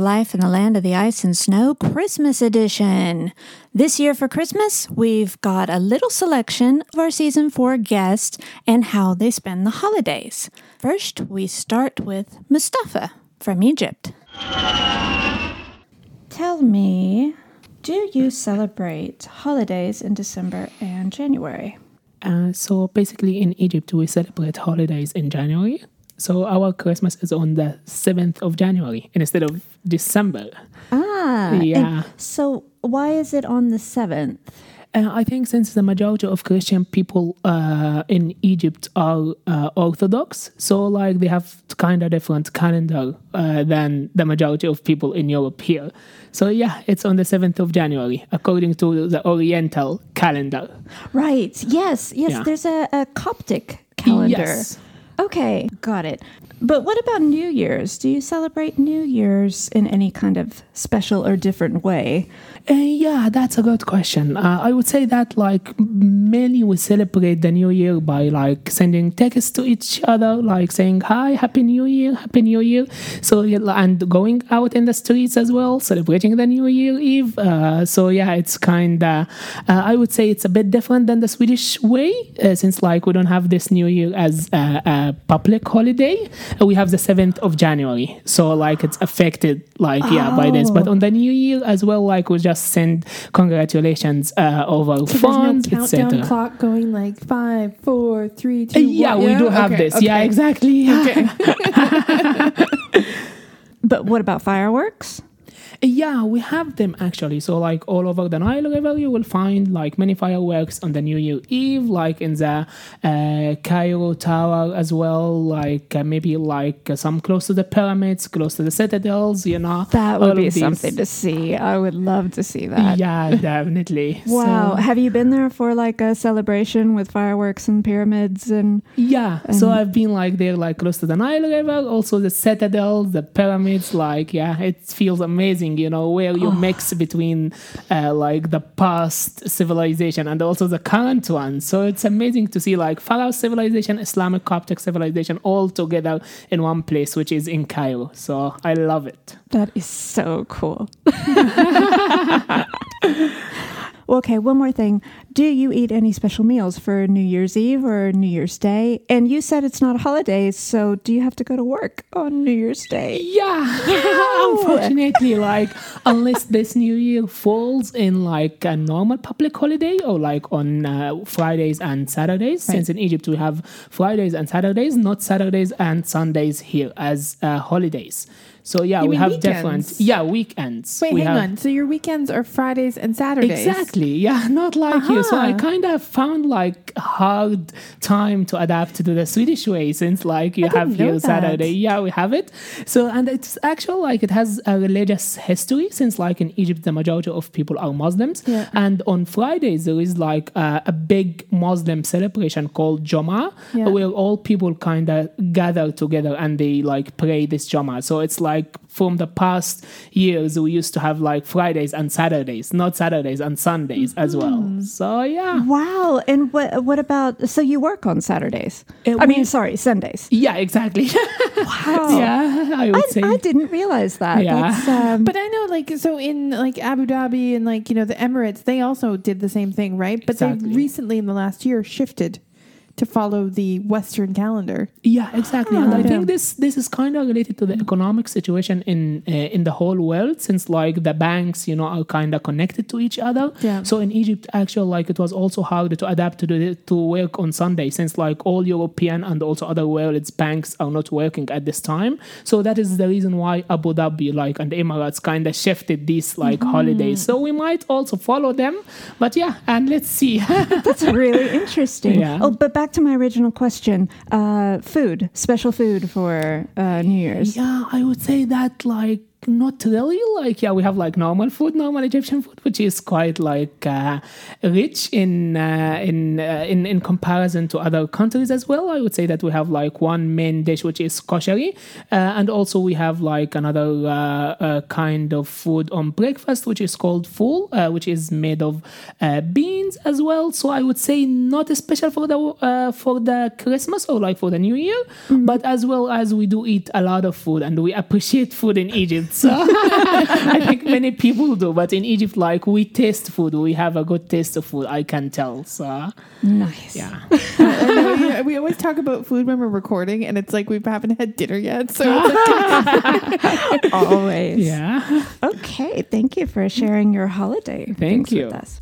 Life in the Land of the Ice and Snow Christmas Edition. This year for Christmas, we've got a little selection of our season four guests and how they spend the holidays. First, we start with Mustafa from Egypt. Tell me, do you celebrate holidays in December and January? Uh, so basically, in Egypt, we celebrate holidays in January. So our Christmas is on the 7th of January instead of December. Ah, Yeah. so why is it on the 7th? Uh, I think since the majority of Christian people uh, in Egypt are uh, Orthodox, so like they have kind of different calendar uh, than the majority of people in Europe here. So yeah, it's on the 7th of January according to the Oriental calendar. Right. Yes. Yes. Yeah. There's a, a Coptic calendar. Yes. Okay. Got it. But what about New Year's? Do you celebrate New Year's in any kind of special or different way? Uh, yeah, that's a good question. Uh, I would say that like mainly we celebrate the new year by like sending texts to each other, like saying hi, happy new year, happy new year. So and going out in the streets as well, celebrating the New Year Eve. Uh, so yeah, it's kind of uh, I would say it's a bit different than the Swedish way, uh, since like we don't have this New Year as a, a public holiday. We have the seventh of January, so like it's affected like yeah by this. But on the New Year as well, like we just send congratulations uh, over So phone, there's no etc. countdown clock going like five, four, three, two, Uh, one. yeah, we do have Okay, this. Yeah, okay. exactly. But what about fireworks? Yeah, we have them actually. So, like all over the Nile River, you will find like many fireworks on the New Year Eve, like in the uh, Cairo Tower as well. Like uh, maybe like uh, some close to the pyramids, close to the citadels. You know, That would be something to see. I would love to see that. Yeah, definitely. Wow. So- Have you been there for like a celebration with fireworks and pyramids and Yeah, so Um, I've been like there, like close to the Nile River, also the citadels, the pyramids. Like, yeah, it feels amazing, you know, where you mix between uh, like the past civilization and also the current one. So it's amazing to see like Pharaoh civilization, Islamic Coptic civilization all together in one place, which is in Cairo. So I love it. That is so cool. Okay, one more thing. Do you eat any special meals for New Year's Eve or New Year's Day? And you said it's not a holiday, so do you have to go to work on New Year's Day? Yeah, unfortunately, like unless this New Year falls in like a normal public holiday or like on uh, Fridays and Saturdays, since in Egypt we have Fridays and Saturdays, not Saturdays and Sundays here as uh, holidays. So yeah, You we have weekends? different yeah weekends. Wait, we hang have, on. So your weekends are Fridays and Saturdays. Exactly. Yeah, not like you. So I kind of found like a hard time to adapt to the Swedish way since like you I have didn't know here that. Saturday. Yeah, we have it. So and it's actually like it has a religious history since like in Egypt the majority of people are Muslims. Yeah. And on Fridays there is like a, a big Muslim celebration called Juma Yeah. where all people kind of gather together and they like pray this Juma. So it's like from the past years we used to have like Fridays and Saturdays, not Saturdays and Sundays as well. Mm-hmm. So yeah. Wow. And what what about so you work on Saturdays? Uh, I we- mean, sorry, Sundays. Yeah, exactly. Wow. yeah, I would I, say. I didn't realize that. Yeah. That's, um, But I know, like, so in like Abu Dhabi and like you know the Emirates, they also did the same thing, right? But Exactly. they recently, in the last year, shifted to follow the Western calendar. Yeah, exactly. And I Yeah. think this this is kind of related to the economic situation in uh, in the whole world, since like the banks, you know, are kind of connected to each other. Yeah. So in Egypt, actually, like it was also hard to adapt to the, to work on Sunday, since like all European and also other world's banks are not working at this time. So that is the reason why Abu Dhabi, like and the Emirates, kind of shifted these like holidays. So we might also follow them, but yeah, and let's see. That's really interesting. Yeah. Oh, but back to my original question. Uh, food, special food for uh, New Year's. Yeah, I would say that like not really like yeah we have like normal food normal egyptian food which is quite like uh, rich in uh, in, uh, in in comparison to other countries as well. I would say that we have like one main dish which is koshari uh, and also we have like another uh, uh, kind of food on breakfast which is called fool uh, which is made of uh, beans as well. So i would say not special for the uh, for the christmas or like for the new year but as well as we do eat a lot of food and we appreciate food in egypt So I think many people do, but in Egypt, like we taste food, we have a good taste of food. I can tell. So Nice. yeah, we, we always talk about food when we're recording, and it's like we haven't had dinner yet. So like, Always. yeah. Okay. Thank you for sharing your holiday. Thank you. With us.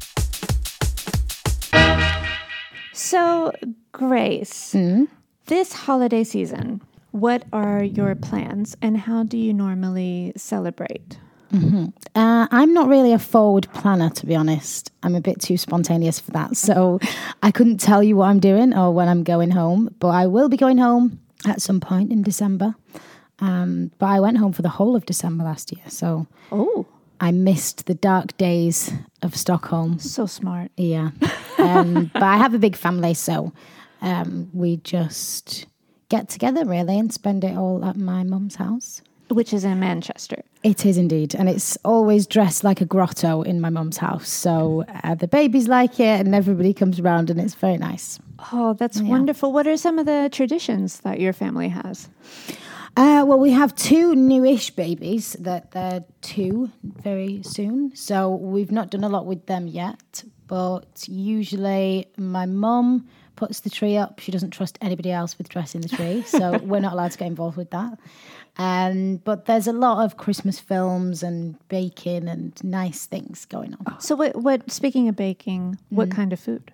So, Grace, hmm? this holiday season, what are your plans and how do you normally celebrate? Uh, I'm not really a forward planner, to be honest. I'm a bit too spontaneous for that. So I couldn't tell you what I'm doing or when I'm going home, but I will be going home at some point in December. Um, but I went home for the whole of December last year. So Oh, I missed the dark days of Stockholm. so smart. Yeah. Um, but I have a big family, so um, we just get together really and spend it all at my mum's house. Which is in Manchester. It is indeed, and it's always dressed like a grotto in my mum's house. So uh, the babies like it, and everybody comes around, and it's very nice. Oh, that's wonderful. What are some of the traditions that your family has? Uh, well, we have two newish babies that they're two very soon, so we've not done a lot with them yet. But usually, my mum puts the tree up. She doesn't trust anybody else with dressing the tree, so we're not allowed to get involved with that. Um, but there's a lot of Christmas films and baking and nice things going on. So, what, what speaking of baking, what kind of food?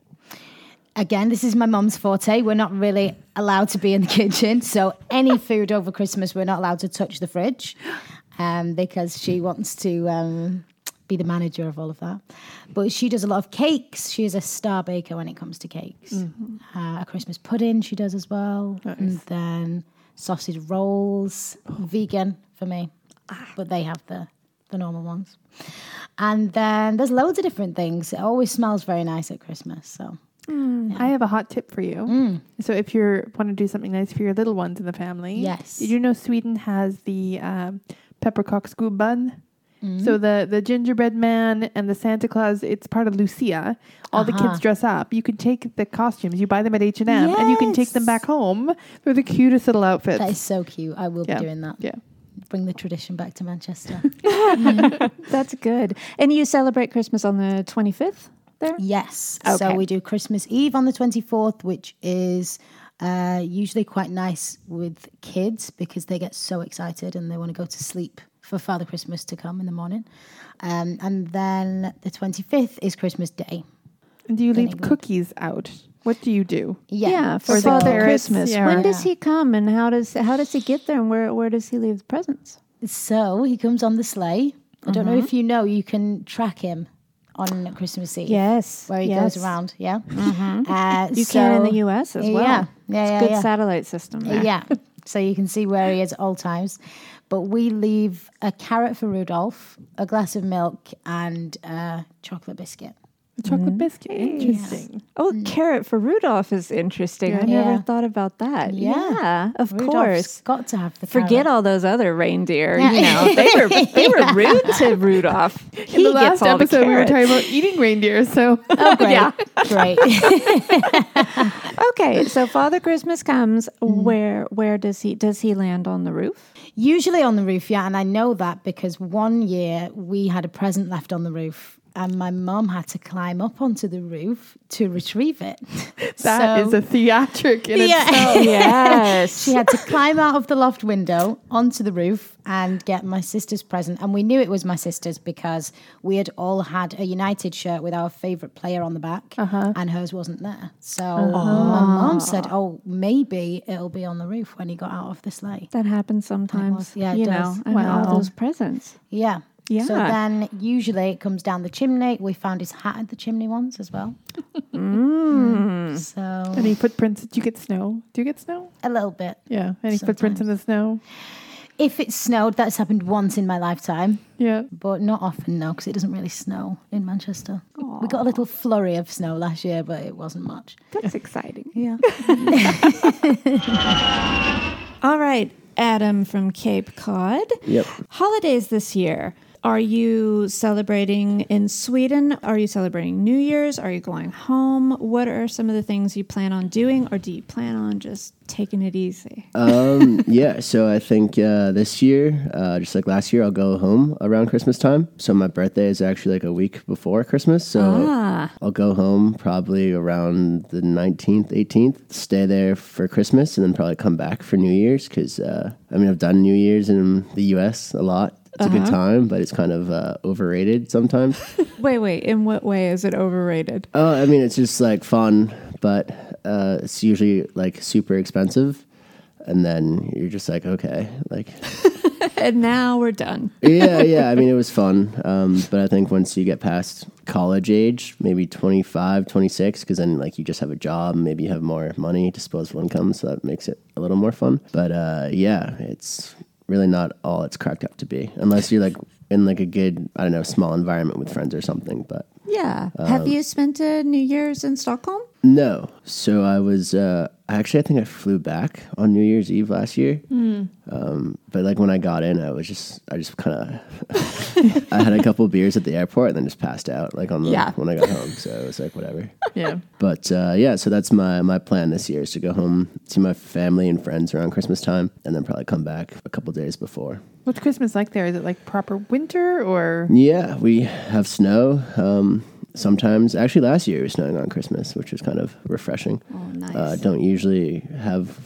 Again, this is my mum's forte. We're not really allowed to be in the kitchen. So, any food over Christmas, we're not allowed to touch the fridge um, because she wants to um, be the manager of all of that. But she does a lot of cakes. She is a star baker when it comes to cakes. Uh, a Christmas pudding she does as well. And then sausage rolls, vegan for me. But they have the, the normal ones. And then there's loads of different things. It always smells very nice at Christmas. So. I have a hot tip for you. So if you want to do something nice for your little ones in the family, Yes. Did you know Sweden has the um, peppercock bun? So the the gingerbread man and the Santa Claus, it's part of Lucia. All the Uh-huh. kids dress up. You can take the costumes. You buy them at H and M, and you can take them back home. They're the cutest little outfits. That is so cute. I will Yeah. be doing that. yeah. Bring the tradition back to Manchester. That's good. And you celebrate Christmas on the 25th there? yes. Okay. So we do Christmas Eve on the 24th, which is uh, usually quite nice with kids because they get so excited and they want to go to sleep for Father Christmas to come in the morning. Um, and then the 25th is Christmas Day. And do you leave England. cookies out? What do you do? Yeah, for the Father Christmas. yeah. When does he come and how does how does he get there and where where does he leave the presents? So he comes on the sleigh. I don't know if you know, you can track him on Christmas Eve. Yes. Where he yes. goes around, yeah. Uh, You can in the US as well. Yeah, yeah, It's yeah, good yeah. satellite system there. Yeah. So you can see where he is at all times. But we leave a carrot for Rudolph, a glass of milk, and a chocolate biscuit. A chocolate biscuit. Interesting. Oh, carrot for Rudolph is interesting. I never Yeah. thought about that. Yeah. Yeah, of Rudolph's course. got to have the Forget all those other reindeer. Yeah. You know, they were they were rude to Rudolph. He In the gets last all the episode, we were talking about eating reindeer. So Oh, great. Yeah. great. Okay, so Father Christmas comes. Mm. Where where does he does he land on the roof? Usually on the roof, yeah. And I know that because one year we had a present left on the roof. And my mum had to climb up onto the roof to retrieve it. that is So- a theatric in Yeah. itself. Yes. She had to climb out of the loft window onto the roof and get my sister's present. And we knew it was my sister's because we had all had a United shirt with our favourite player on the back, uh-huh. and hers wasn't there. So oh. my mom said, Oh, maybe it'll be on the roof when he got out of the sleigh. That happens sometimes. Yeah, it you does. know, and Wow. all those presents. Yeah. So then usually it comes down the chimney. We found his hat at the chimney once as well. Mm. So Any footprints? Do you get snow? Do you get snow? a little bit. Yeah. Any footprints in the snow? If it snowed, that's happened once in my lifetime. Yeah. but not often now because it doesn't really snow in Manchester. We got a little flurry of snow last year, but it wasn't much. That's exciting. Yeah. All right, Adam from Cape Cod. Yep. Holidays this year. Are you celebrating in Sweden? Are you celebrating New Year's? Are you going home? What are some of the things you plan on doing, or do you plan on just taking it easy? um, yeah, so I think uh, this year, uh, just like last year, I'll go home around Christmas time. So my birthday is actually like a week before Christmas. So Ah. I'll go home probably around the 19th, 18th, stay there for Christmas, and then probably come back for New Year's because, uh, I mean, I've done New Year's in the US a lot. It's a good time, but it's kind of uh, overrated sometimes. Wait, wait. In what way is it overrated? Oh, I mean, it's just like fun, but uh, it's usually like super expensive. And then you're just like, okay, like, And now we're done. yeah, yeah. I mean, it was fun. Um, but I think once you get past college age, maybe 25, 26, because then like you just have a job, maybe you have more money, disposable income. So that makes it a little more fun. But uh, yeah, it's really not all it's cracked up to be, unless you're like in like a good, I don't know, small environment with friends or something. But Yeah. Have you spent a New Year's in Stockholm? No. So I was uh, actually I think I flew back on New Year's Eve last year. Um, but like when I got in, I was just I just kind of I had a couple beers at the airport and then just passed out like on the Yeah. when I got home. So it was like whatever. Yeah. But uh, yeah, so that's my my plan this year is to go home, see my family and friends around Christmas time, and then probably come back a couple days before. What's Christmas like there? Is it like proper winter or? Yeah, we have snow. Um, sometimes, actually, last year it was snowing on Christmas, which was kind of refreshing. Oh, nice. Uh, don't usually have.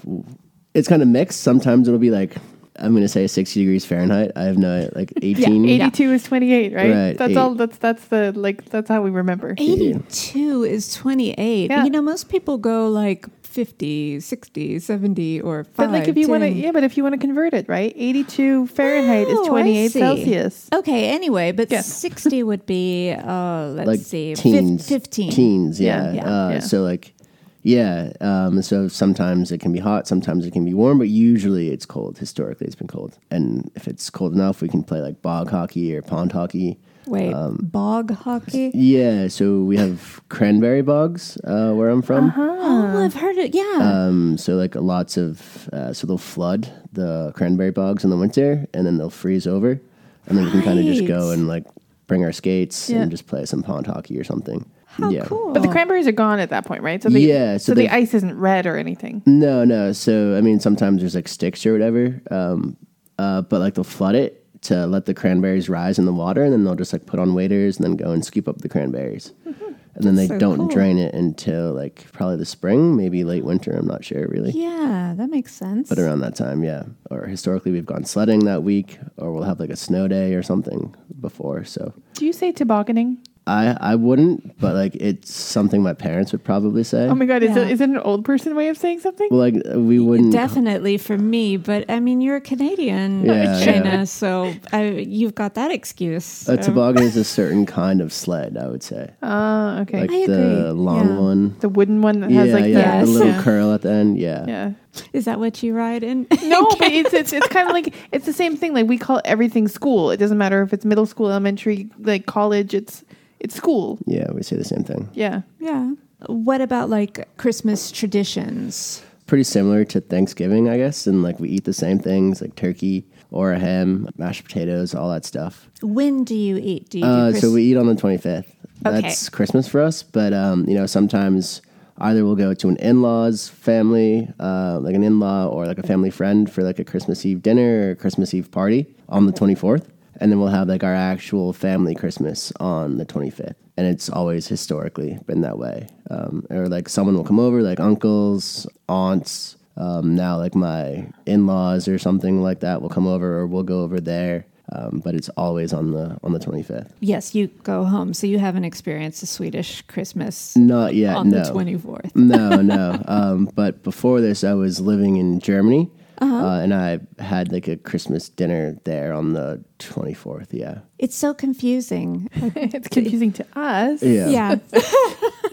It's kind of mixed. Sometimes it'll be like I'm going to say 60 degrees Fahrenheit. I have no like 18. yeah, 82 is 28, right? Right, That's eight. all. That's that's the like. That's how we remember. 82 is 28. Yeah. You know, most people go like 50, 60, 70, or 5. But like, if you want to, yeah. But if you want to convert it, right? 82 Fahrenheit Oh, is 28. Celsius. Okay, anyway, but Yeah. 60 would be, uh, let's like see, fif- teens, 15. teens, yeah. Yeah, yeah, uh, yeah. So like, yeah. Um, so sometimes it can be hot, sometimes it can be warm, but usually it's cold. Historically, it's been cold, and if it's cold enough, we can play like bog hockey or pond hockey. Wait, Um, bog hockey? Yeah, so we have cranberry bogs uh, where I'm from. Oh, I've heard it. Yeah. Um, so like lots of uh, so they'll flood the cranberry bogs in the winter, and then they'll freeze over, and then we can kind of just go and like bring our skates Yeah. and just play some pond hockey or something. How yeah. cool. But the cranberries are gone at that point, right? So the, Yeah, So, so the ice isn't red or anything. No, no. So I mean, sometimes there's like sticks or whatever, um, uh, but like they'll flood it to let the cranberries rise in the water, and then they'll just like put on waders and then go and scoop up the cranberries, and then they so don't cool. drain it until like probably the spring, maybe late winter. I'm not sure really. yeah, that makes sense. But around that time, yeah. Or historically, we've gone sledding that week, or we'll have like a snow day or something before. So Do you say tobogganing? I I wouldn't, but like it's something my parents would probably say. Oh my god, is Yeah. it is it an old person way of saying something? well, like we wouldn't. Definitely for me, but I mean, you're a Canadian, Yeah, China, yeah. so I, you've got that excuse. A Um, toboggan is a certain kind of sled, I would say. Ah, okay. Like I the agree, long yeah. one. the wooden one that Yeah, has like yeah, Yes. the little yeah. curl at the end. Yeah. yeah. Is that what you ride in? No, but it's it's, it's kind of like it's the same thing. Like we call everything school. It doesn't matter if it's middle school, elementary, like college. It's it's school. Yeah, we say the same thing. Yeah. yeah. What about like Christmas traditions? Pretty similar to Thanksgiving, I guess. And like we eat the same things like turkey or a ham, mashed potatoes, all that stuff. When do you eat? Do you Uh, do so we eat on the 25th. Okay. That's Christmas for us. But, um, you know, sometimes either we'll go to an in law's family, uh, like an in law or like a family friend for like a Christmas Eve dinner or Christmas Eve party on the 24th. And then we'll have like our actual family Christmas on the 25th. And it's always historically been that way. Um, or like someone will come over, like uncles, aunts. Um, now, like my in laws or something like that will come over, or we'll go over there. Um, but it's always on the on the 25th. yes, you go home, so you haven't experienced a Swedish Christmas Not yet. on no. the twenty fourth. no, no. Um, but before this, I was living in Germany, Uh-huh. uh, and I had like a Christmas dinner there on the 24th. Yeah, It's so confusing. It's confusing to us. yeah, yeah. yeah,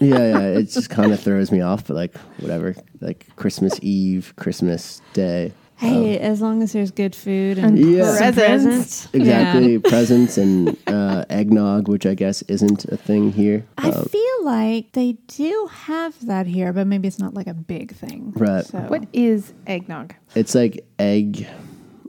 yeah. It just kind of throws me off, but like whatever. Like Christmas Eve, Christmas Day. Hey, as long as there's good food and, Yeah. some Presents. presents. Exactly, presents and uh, eggnog, which I guess isn't a thing here. I Um, feel like they do have that here, but maybe it's not like a big thing. Right. So. What is eggnog? It's like egg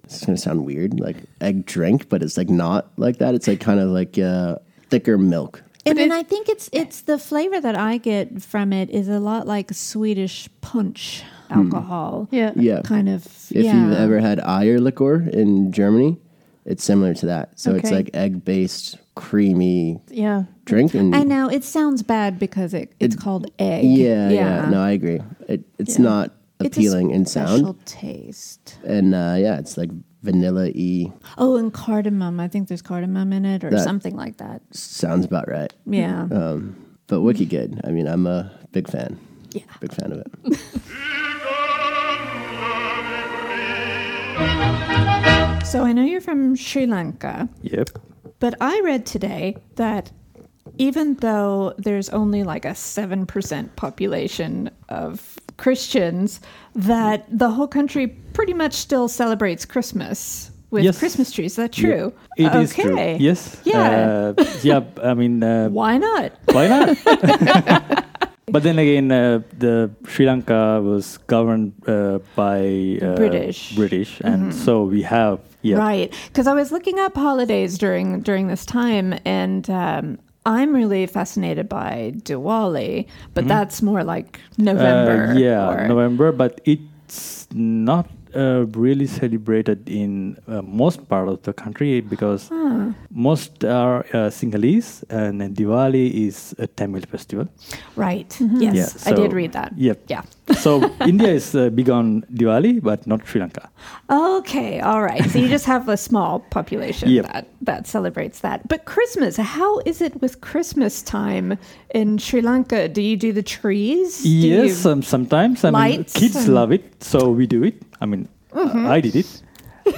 it's gonna sound weird, like egg drink, but it's like not like that. It's like kind of like uh, thicker milk. And then I think it's it's the flavor that I get from it is a lot like Swedish punch alcohol. Yeah. Yeah. Kind of. If yeah. you've ever had Eier liqueur in Germany, it's similar to that. So it's Okay. like egg based, creamy Yeah. drink. And I know it sounds bad because it, it's called egg. yeah, yeah, No, I agree. It, it's Yeah. not It's a appealing in special sound. taste. And uh, yeah, it's like vanilla y. Oh, and cardamom. I think there's cardamom in it or That- something like that. Sounds about right. Yeah. Um, but wiki good. I mean, I'm a big fan. Yeah. Big fan of it. So I know you're from Sri Lanka, Yep. but I read today that even though there's only like a 7% population of Christians, that the whole country pretty much still celebrates Christmas with Yes. Christmas trees. Is that true? It is true. Okay. Yes. Yeah. Uh, yeah. I mean, uh, Why not? why not? but then again, uh, the Sri Lanka was governed uh, by uh, British. British, and so we have yeah. Right. Because I was looking up holidays during during this time, and um, I'm really fascinated by Diwali, but that's more like November. Uh, yeah, or- November, but it's not uh, really celebrated in uh, most part of the country because most are uh, Sinhalese and Diwali is a Tamil festival. Right. Yes, Yeah, I did read that. Yep. Yeah. So India is uh, big on Diwali, but not Sri Lanka. Okay. All right. So you just have a small population Yep. that that celebrates that. But Christmas, how is it with Christmas time in Sri Lanka? Do you do the trees? Do yes, you- um, sometimes. I mean, lights kids love it, so we do it. I mean, Mm-hmm. uh, I did it,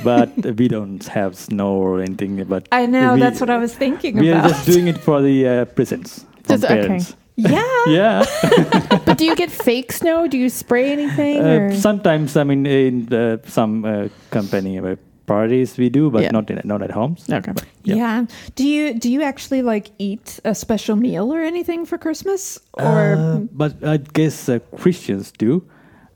but we don't have snow or anything. But I know we- that's what I was thinking We are about. just doing it for the uh, presents from Just- okay. Parents. yeah. Yeah. But do you get fake snow? Do you spray anything? Uh, sometimes, I mean, in uh, some uh, company uh, parties we do, but Yeah. not in, not at homes. Okay. Yeah. Yeah. Do you do you actually like eat a special meal or anything for Christmas? Or Uh, but I guess uh, Christians do.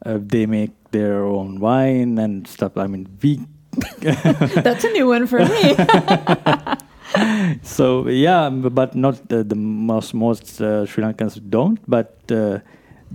Uh, they make their own wine and stuff. I mean, we. that's a new one for me. So yeah, but not the, the most most uh, Sri Lankans don't. But uh,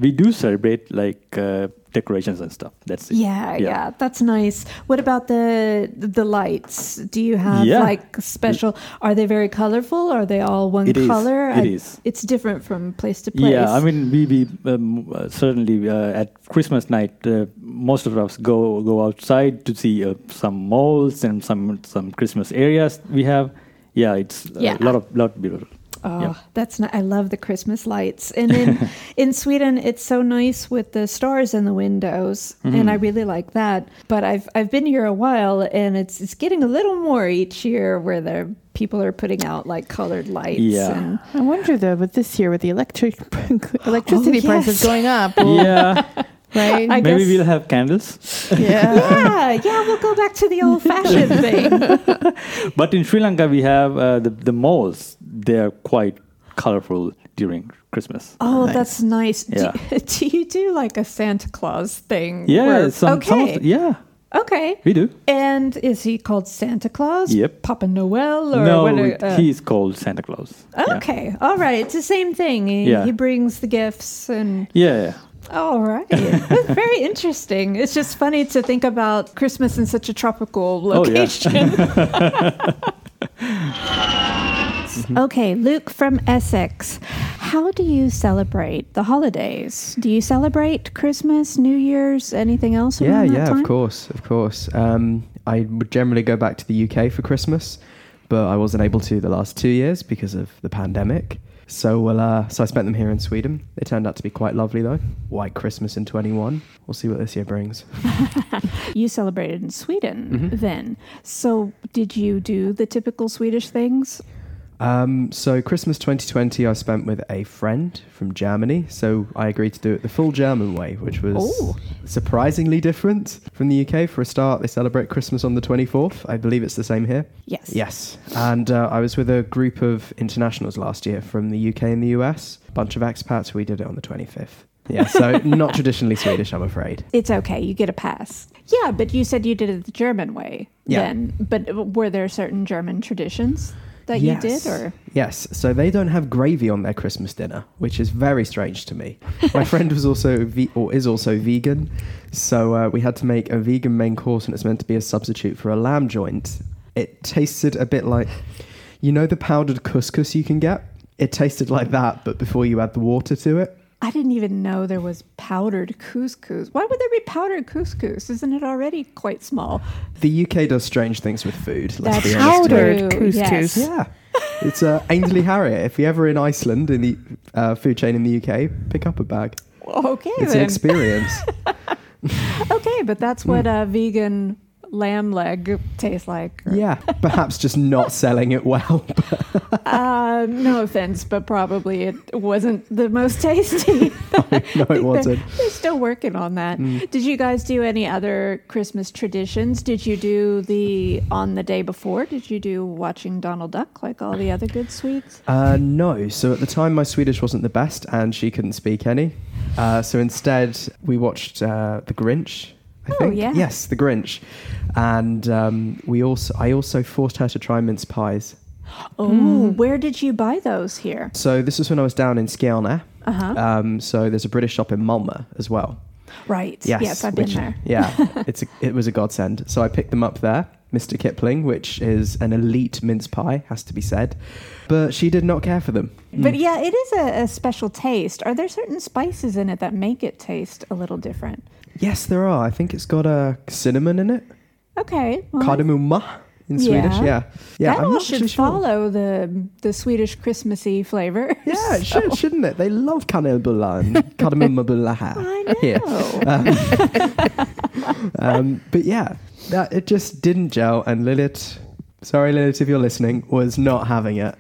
we do celebrate like uh, decorations and stuff. That's it. yeah, yeah, that's nice. What about the the lights? Do you have Yeah. like special? Are they very colorful? Are they all one It is, color? it I- is. It's different from place to place. Yeah, I mean, we, we um, uh, certainly uh, at Christmas night, uh, most of us go go outside to see uh, some malls and some some Christmas areas we have. Yeah, it's Yeah. a lot of lot beautiful. Oh, Yeah. that's not, I love the Christmas lights. And in in Sweden, it's so nice with the stars in the windows, Mm-hmm. and I really like that. But I've I've been here a while, and it's it's getting a little more each year where the people are putting out like colored lights. Yeah. And, I wonder though, with this year with the electric electricity Oh, prices going up, Yeah, right? I maybe guess- we'll have candles. yeah. yeah, yeah, we'll go back to the old fashioned thing. But in Sri Lanka, we have uh, the the malls. They are quite colorful during Christmas. Oh, Nice. that's nice. Yeah. Do, do you do like a Santa Claus thing? Yeah, where- some, some of okay. the- yeah, okay. we do. And is he called Santa Claus? Yep. Papa Noel? Or no, what are- uh, he's called Santa Claus. Yeah. Okay, all right. It's the same thing. He, Yeah. he brings the gifts and Yeah, yeah. All right. That's very interesting. It's just funny to think about Christmas in such a tropical Oh, yeah. location. okay, Luke from Essex. How do you celebrate the holidays? Do you celebrate Christmas, New Year's, anything else? Yeah, yeah, time? of course, of course. Um, I would generally go back to the UK for Christmas, but I wasn't able to the last two years because of the pandemic. So, well, uh, so I spent them here in Sweden. They turned out to be quite lovely, though. White Christmas in 21. We'll see what this year brings. You celebrated in Sweden Mm-hmm. then. So, did you do the typical Swedish things? Um, so, Christmas 2020, I spent with a friend from Germany. So, I agreed to do it the full German way, which was Oh. surprisingly different from the UK. For a start, they celebrate Christmas on the 24th. I believe it's the same here. Yes. Yes. And uh, I was with a group of internationals last year from the UK and the US, bunch of expats. We did it on the 25th. Yeah, so not traditionally Swedish, I'm afraid. It's okay. You get a pass. Yeah, but you said you did it the German way Yeah. then. But were there certain German traditions that you did or Yes, so they don't have gravy on their Christmas dinner, which is very strange to me. My friend was also ve- or is also vegan, so uh, we had to make a vegan main course, and it's meant to be a substitute for a lamb joint. It tasted a bit like, you know, the powdered couscous you can get. It tasted like that, but before you add the water to it. I didn't even know there was powdered couscous. Why would there be powdered couscous? Isn't it already quite small? The UK does strange things with food. Let's That's be honest. Powdered true, couscous. yes. Yeah. It's uh, Ainsley Harriott. If you're ever in Iceland in the uh, food chain in the UK, pick up a bag. Okay, It's an experience. okay, but that's what a vegan lamb leg tastes like. yeah, perhaps just not selling it well. Uh, no offense, but probably it wasn't the most tasty. no, it wasn't. They're still working on that. Did you guys do any other Christmas traditions? Did you do the on the day before? Did you do watching Donald Duck like all the other good Swedes? Uh, no. So at the time, my Swedish wasn't the best, and she couldn't speak any. Uh, so instead, we watched uh, The Grinch. I Oh, think. yeah. Yes, The Grinch, and um, we also I also forced her to try mince pies. Oh, where did you buy those here? So this was when I was down in Skåne. Uh huh. Um, so there's a British shop in Malmö as well. right. Yes, Yes, I've been which- there. Yeah, it's a, it was a godsend. So I picked them up there, Mr. Kipling, which is an elite mince pie, has to be said. But she did not care for them. But mm. yeah, it is a, a special taste. Are there certain spices in it that make it taste a little different? Yes, there are. I think it's got a cinnamon in it, Okay. well, cardamom in Swedish. Yeah. Yeah, that I'm all should sure. follow the the Swedish Christmassy flavor. Yeah, it should, shouldn't it? They love kanelbullar and kardemummabulla här. I Here. know. Um, but yeah, that it just didn't gel. And Lilith, sorry Lilith, if you're listening, was not having it.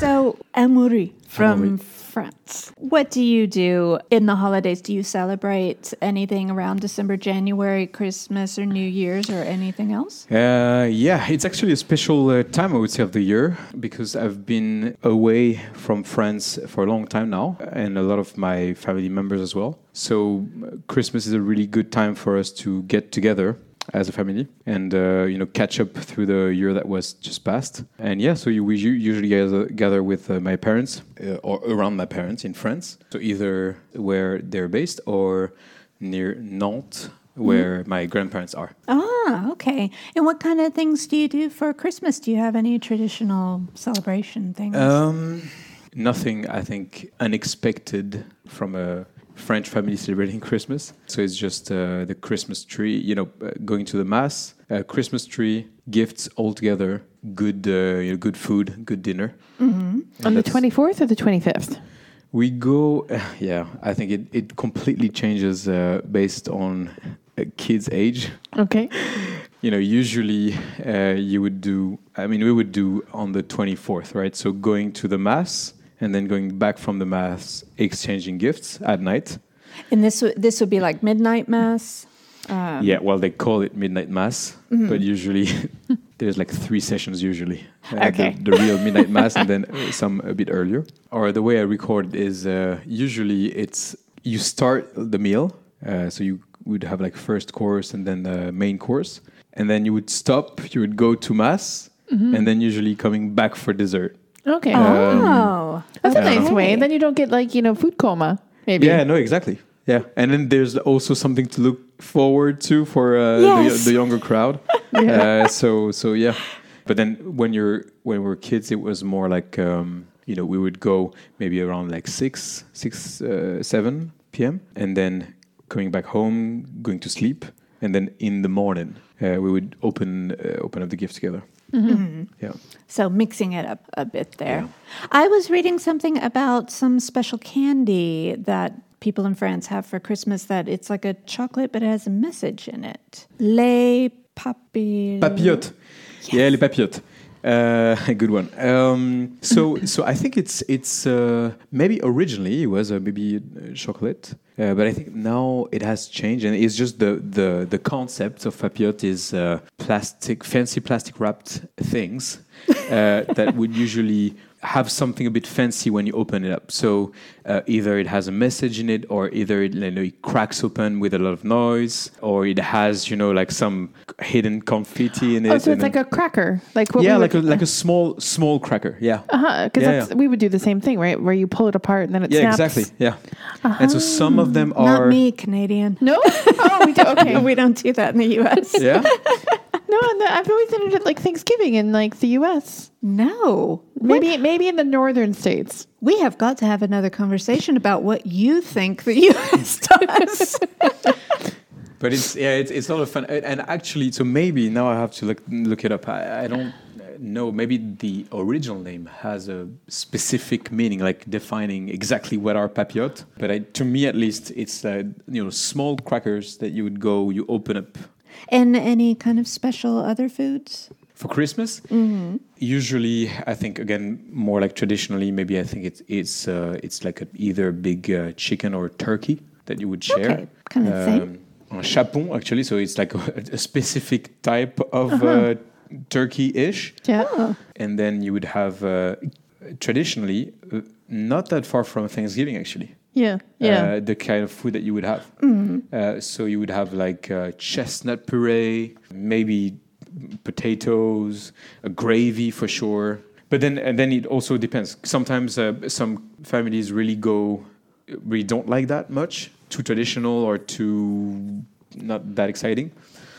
So, Amaury from. France. What do you do in the holidays? Do you celebrate anything around December, January, Christmas, or New Year's, or anything else? Uh, yeah, it's actually a special uh, time, I would say, of the year because I've been away from France for a long time now, and a lot of my family members as well. So uh, Christmas is a really good time for us to get together as a family and uh, you know catch up through the year that was just passed. And yeah, so you, we usually gather, gather with uh, my parents uh, or around my parents in France. So either where they're based or near Nantes, where my grandparents are. Ah, okay. And what kind of things do you do for Christmas? Do you have any traditional celebration things? Um, nothing, I think, unexpected from a French family celebrating Christmas. So it's just uh, the Christmas tree, you know, uh, going to the mass, uh, Christmas tree, gifts all together, good, uh, you know, good food, good dinner. And On the 24th or the 25th? We go, yeah, I think it, it completely changes uh, based on a kid's age. Okay. you know, usually uh, you would do, I mean, we would do on the 24th, right? So going to the Mass and then going back from the Mass, exchanging gifts at night. and this would this would be like midnight mass. Um, yeah, well, they call it Midnight Mass, but usually there's like three sessions usually. Uh, Okay. The, the real Midnight Mass and then uh, some a bit earlier. Or the way I record is uh, usually it's you start the meal, uh, so you would have like first course and then the main course, and then you would stop, you would go to Mass, and then usually coming back for dessert. Okay. Oh, That's a nice way. Then you don't get like, you know, food coma, maybe. Yeah, no, exactly. Yeah, and then there's also something to look forward to for uh, Yes. the, the younger crowd. uh, so so yeah, but then when you're when we were kids, it was more like um, you know we would go maybe around like six six uh, seven p.m. and then coming back home, going to sleep, and then in the morning uh, we would open uh, open up the gift together. Mm-hmm. Mm-hmm. Yeah. so mixing it up a bit there. I was reading something about some special candy that people in France have for Christmas. That it's like a chocolate, but it has a message in it. Les papilles. Papillotes. Yeah, les papillotes. Uh, good one. Um, so, so I think it's it's uh, maybe originally it was uh, maybe uh, chocolate, uh, but I think now it has changed, and it's just the the the concept of papillote is plastic, fancy plastic wrapped things that would usually have something a bit fancy when you open it up. So uh, either it has a message in it, or either it, you know, it cracks open with a lot of noise, or it has you know like some hidden confetti in it. Oh, so it's like a cracker, like what yeah, we like a like a small small cracker. Yeah. uh huh. Because Yeah, that's we would do the same thing, right? Where you pull it apart and then it Yeah, snaps. exactly. Yeah. And so some of them are Not me, Canadian. No, oh, we do. Okay, We don't do that in the U.S. Yeah. no, and the, I've always done it at like Thanksgiving in like the U.S. No. Maybe maybe in the northern states. We have got to have another conversation about what you think the U.S. does. But it's yeah, it's, it's a lot of fun. And and actually, so maybe now I have to look look it up. I, I don't know. Maybe the original name has a specific meaning, like defining exactly what are papillotes. But I, to me, at least, it's uh, you know small crackers that you would go, you open up and any kind of special other foods? for Christmas. Usually, I think again more like traditionally. Maybe I think it's it's uh, it's like a, either a big uh, chicken or turkey that you would share. Okay, kind of same. Un chapon, actually, so it's like a, a specific type of uh turkey-ish, Yeah. and then you would have uh, traditionally uh, not that far from Thanksgiving, actually. Yeah. Yeah. Uh, the kind of food that you would have. Uh, so you would have like uh, chestnut puree, maybe potatoes, a gravy for sure. But then, and then it also depends. Sometimes uh, some families really go, really don't like that much, too traditional or too not that exciting.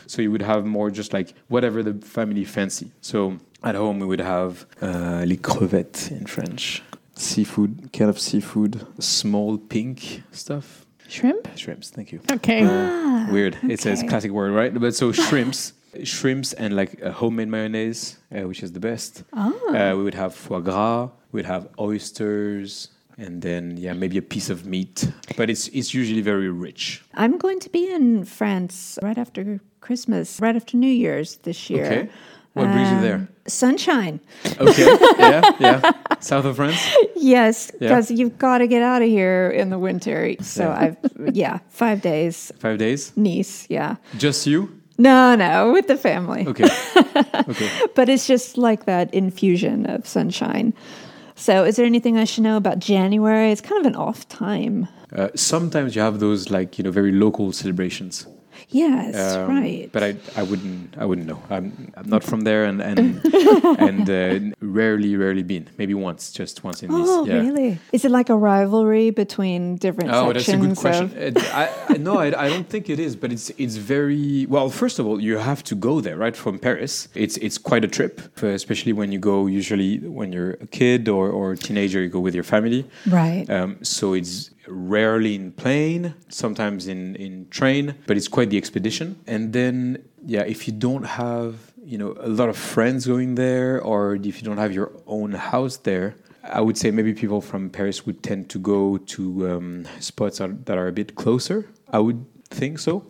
So you would have more just like whatever the family fancy. So at home we would have uh, les crevettes in French, seafood, kind of seafood, small pink stuff. Shrimp. Shrimps, thank you. Okay. Uh, weird. It's a okay. classic word, right? But so shrimps, shrimps, and like a homemade mayonnaise, uh, which is the best. Oh. Uh, we would have foie gras. We'd have oysters, and then yeah, maybe a piece of meat. But it's it's usually very rich. I'm going to be in France right after Christmas, right after New Year's this year. Okay. What brings you there? Um, Sunshine. Okay. yeah, yeah. South of France. Yes, Yeah. because you've got to get out of here in the winter. So Yeah. I've, yeah, five days. Five days. Nice, yeah. Just you. No, no, with the family. Okay. Okay. But it's just like that infusion of sunshine. So, is there anything I should know about January? It's kind of an off time. Uh, sometimes you have those like you know very local celebrations. Yes, Um, right. But I, I wouldn't, I wouldn't know. I'm, I'm not from there, and and and uh, rarely, rarely been. Maybe once, just once in these. oh, yeah. really? Is it like a rivalry between different Oh, that's a good question. I, I, no, I, I don't think it is, but it's it's very well. First of all, you have to go there, right, from Paris. It's it's quite a trip, uh, especially when you go. Usually, when you're a kid or or a teenager, you go with your family. Right. Um, so it's rarely in plane, sometimes in, in train, but it's quite the expedition. And then, yeah, if you don't have, you know, a lot of friends going there, or if you don't have your own house there, I would say maybe people from Paris would tend to go to um, spots are, that are a bit closer. I would think so.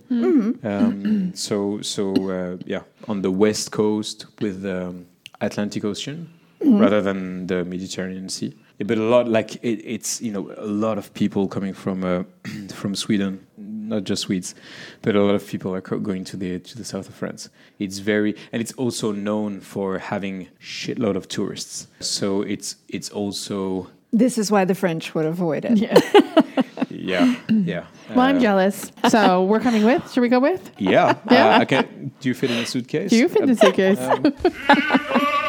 Um, so, so uh, yeah, on the west coast with the um, Atlantic Ocean rather than the Mediterranean Sea. Yeah, but a lot like it, it's you know a lot of people coming from uh, from Sweden, not just Swedes, but a lot of people are co- going to the to the south of France. It's very and it's also known for having shitload of tourists. So it's it's also This is why the French would avoid it. Yeah. yeah yeah. Well, I'm Uh, jealous. So we're coming with. Should we go with? Yeah, Yeah. Uh, I can. Do you fit in a suitcase? Do you fit in the suitcase? Um,